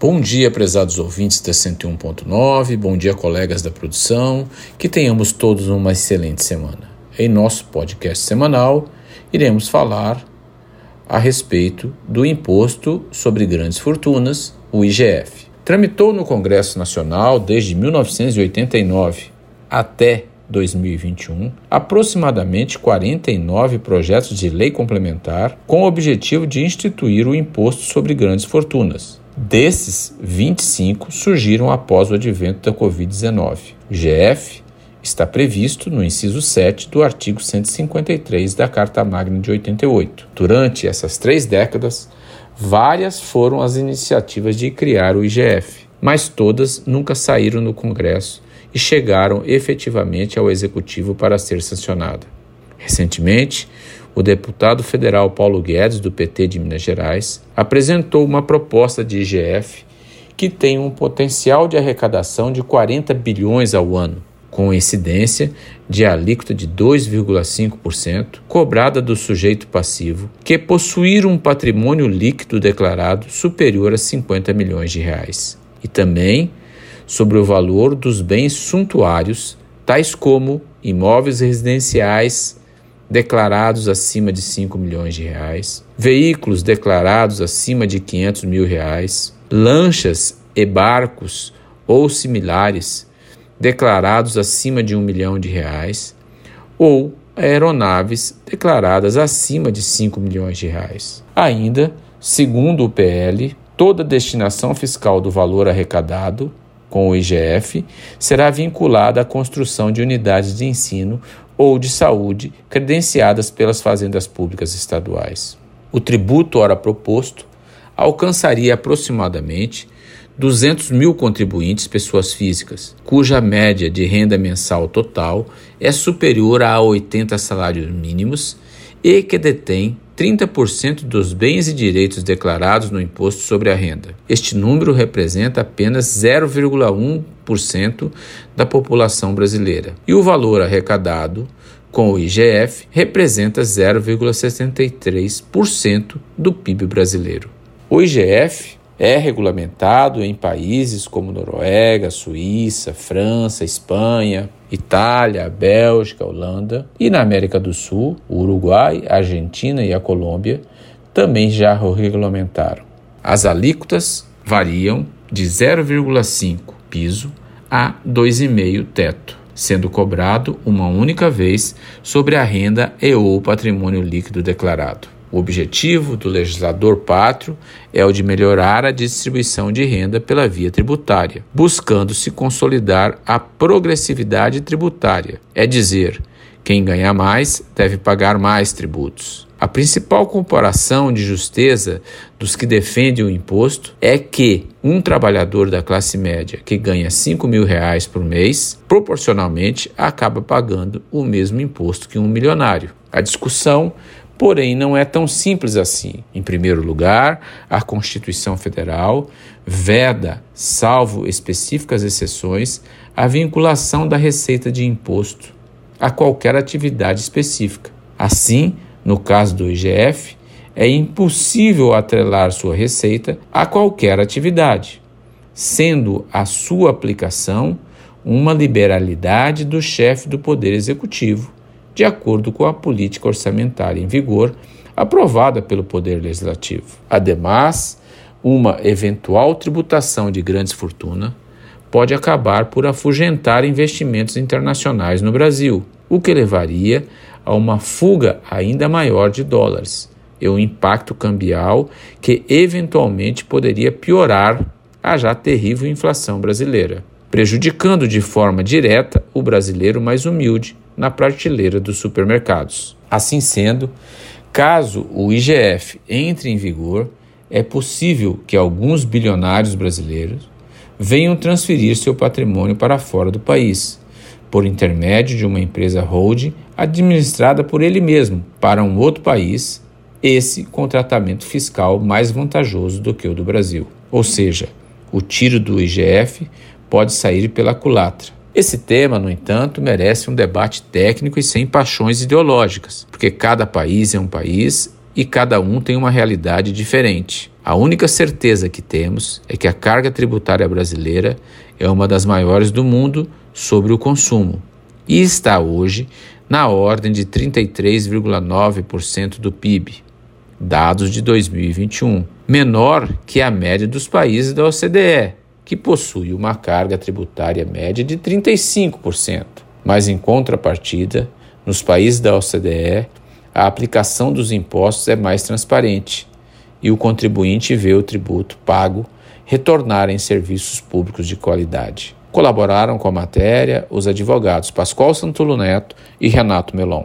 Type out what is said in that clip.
Bom dia, prezados ouvintes da 101.9, bom dia, colegas da produção, que tenhamos todos uma excelente semana. Em nosso podcast semanal, iremos falar a respeito do Imposto sobre Grandes Fortunas, o IGF. Tramitou no Congresso Nacional desde 1989 até 2021 aproximadamente 49 projetos de lei complementar com o objetivo de instituir o Imposto sobre Grandes Fortunas Desses, 25 surgiram após o advento da Covid-19. O GF está previsto no inciso 7 do artigo 153 da Carta Magna de 88. Durante essas três décadas, várias foram as iniciativas de criar o IGF, mas todas nunca saíram no Congresso e chegaram efetivamente ao Executivo para ser sancionada. Recentemente, o deputado federal Paulo Guedes, do PT de Minas Gerais, apresentou uma proposta de IGF que tem um potencial de arrecadação de 40 bilhões ao ano, com incidência de alíquota de 2,5% cobrada do sujeito passivo que possuir um patrimônio líquido declarado superior a 50 milhões de reais. E também sobre o valor dos bens suntuários, tais como imóveis residenciais, declarados acima de 5 milhões de reais, veículos declarados acima de 500 mil reais, lanchas e barcos ou similares declarados acima de 1 milhão de reais, ou aeronaves declaradas acima de 5 milhões de reais. Ainda, segundo o PL, toda destinação fiscal do valor arrecadado com o IGF será vinculada à construção de unidades de ensino ou de saúde credenciadas pelas fazendas públicas estaduais. O tributo, ora proposto, alcançaria aproximadamente 200 mil contribuintes pessoas físicas, cuja média de renda mensal total é superior a 80 salários mínimos e que detém 30% dos bens e direitos declarados no imposto sobre a renda. Este número representa apenas 0,1% da população brasileira. E o valor arrecadado com o IGF representa 0,63% do PIB brasileiro. O IGF é regulamentado em países como Noruega, Suíça, França, Espanha, Itália, Bélgica, Holanda e na América do Sul, o Uruguai, a Argentina e a Colômbia também já regulamentaram. As alíquotas variam de 0,5 piso a 2,5 teto, sendo cobrado uma única vez sobre a renda e ou patrimônio líquido declarado. O objetivo do legislador pátrio é o de melhorar a distribuição de renda pela via tributária, buscando se consolidar a progressividade tributária, é dizer, quem ganha mais deve pagar mais tributos. A principal comparação de justeza dos que defendem o imposto é que um trabalhador da classe média que ganha 5 mil reais por mês, proporcionalmente acaba pagando o mesmo imposto que um milionário. A discussão Porém, não é tão simples assim. Em primeiro lugar, a Constituição Federal veda, salvo específicas exceções, a vinculação da receita de imposto a qualquer atividade específica. Assim, no caso do IGF, é impossível atrelar sua receita a qualquer atividade, sendo a sua aplicação uma liberalidade do chefe do Poder Executivo de acordo com a política orçamentária em vigor aprovada pelo Poder Legislativo. Ademais, uma eventual tributação de grandes fortunas pode acabar por afugentar investimentos internacionais no Brasil, o que levaria a uma fuga ainda maior de dólares e um impacto cambial que eventualmente poderia piorar a já terrível inflação brasileira, prejudicando de forma direta o brasileiro mais humilde na prateleira dos supermercados. Assim sendo, caso o IGF entre em vigor, é possível que alguns bilionários brasileiros venham transferir seu patrimônio para fora do país, por intermédio de uma empresa holding administrada por ele mesmo para um outro país, esse com tratamento fiscal mais vantajoso do que o do Brasil. Ou seja, o tiro do IGF pode sair pela culatra. Esse tema, no entanto, merece um debate técnico e sem paixões ideológicas, porque cada país é um país e cada um tem uma realidade diferente. A única certeza que temos é que a carga tributária brasileira é uma das maiores do mundo sobre o consumo e está hoje na ordem de 33,9% do PIB, dados de 2021, menor que a média dos países da OCDE, que possui uma carga tributária média de 35%. Mas, em contrapartida, nos países da OCDE, a aplicação dos impostos é mais transparente e o contribuinte vê o tributo pago retornar em serviços públicos de qualidade. Colaboraram com a matéria os advogados Pascoal Santulo Neto e Renato Melon.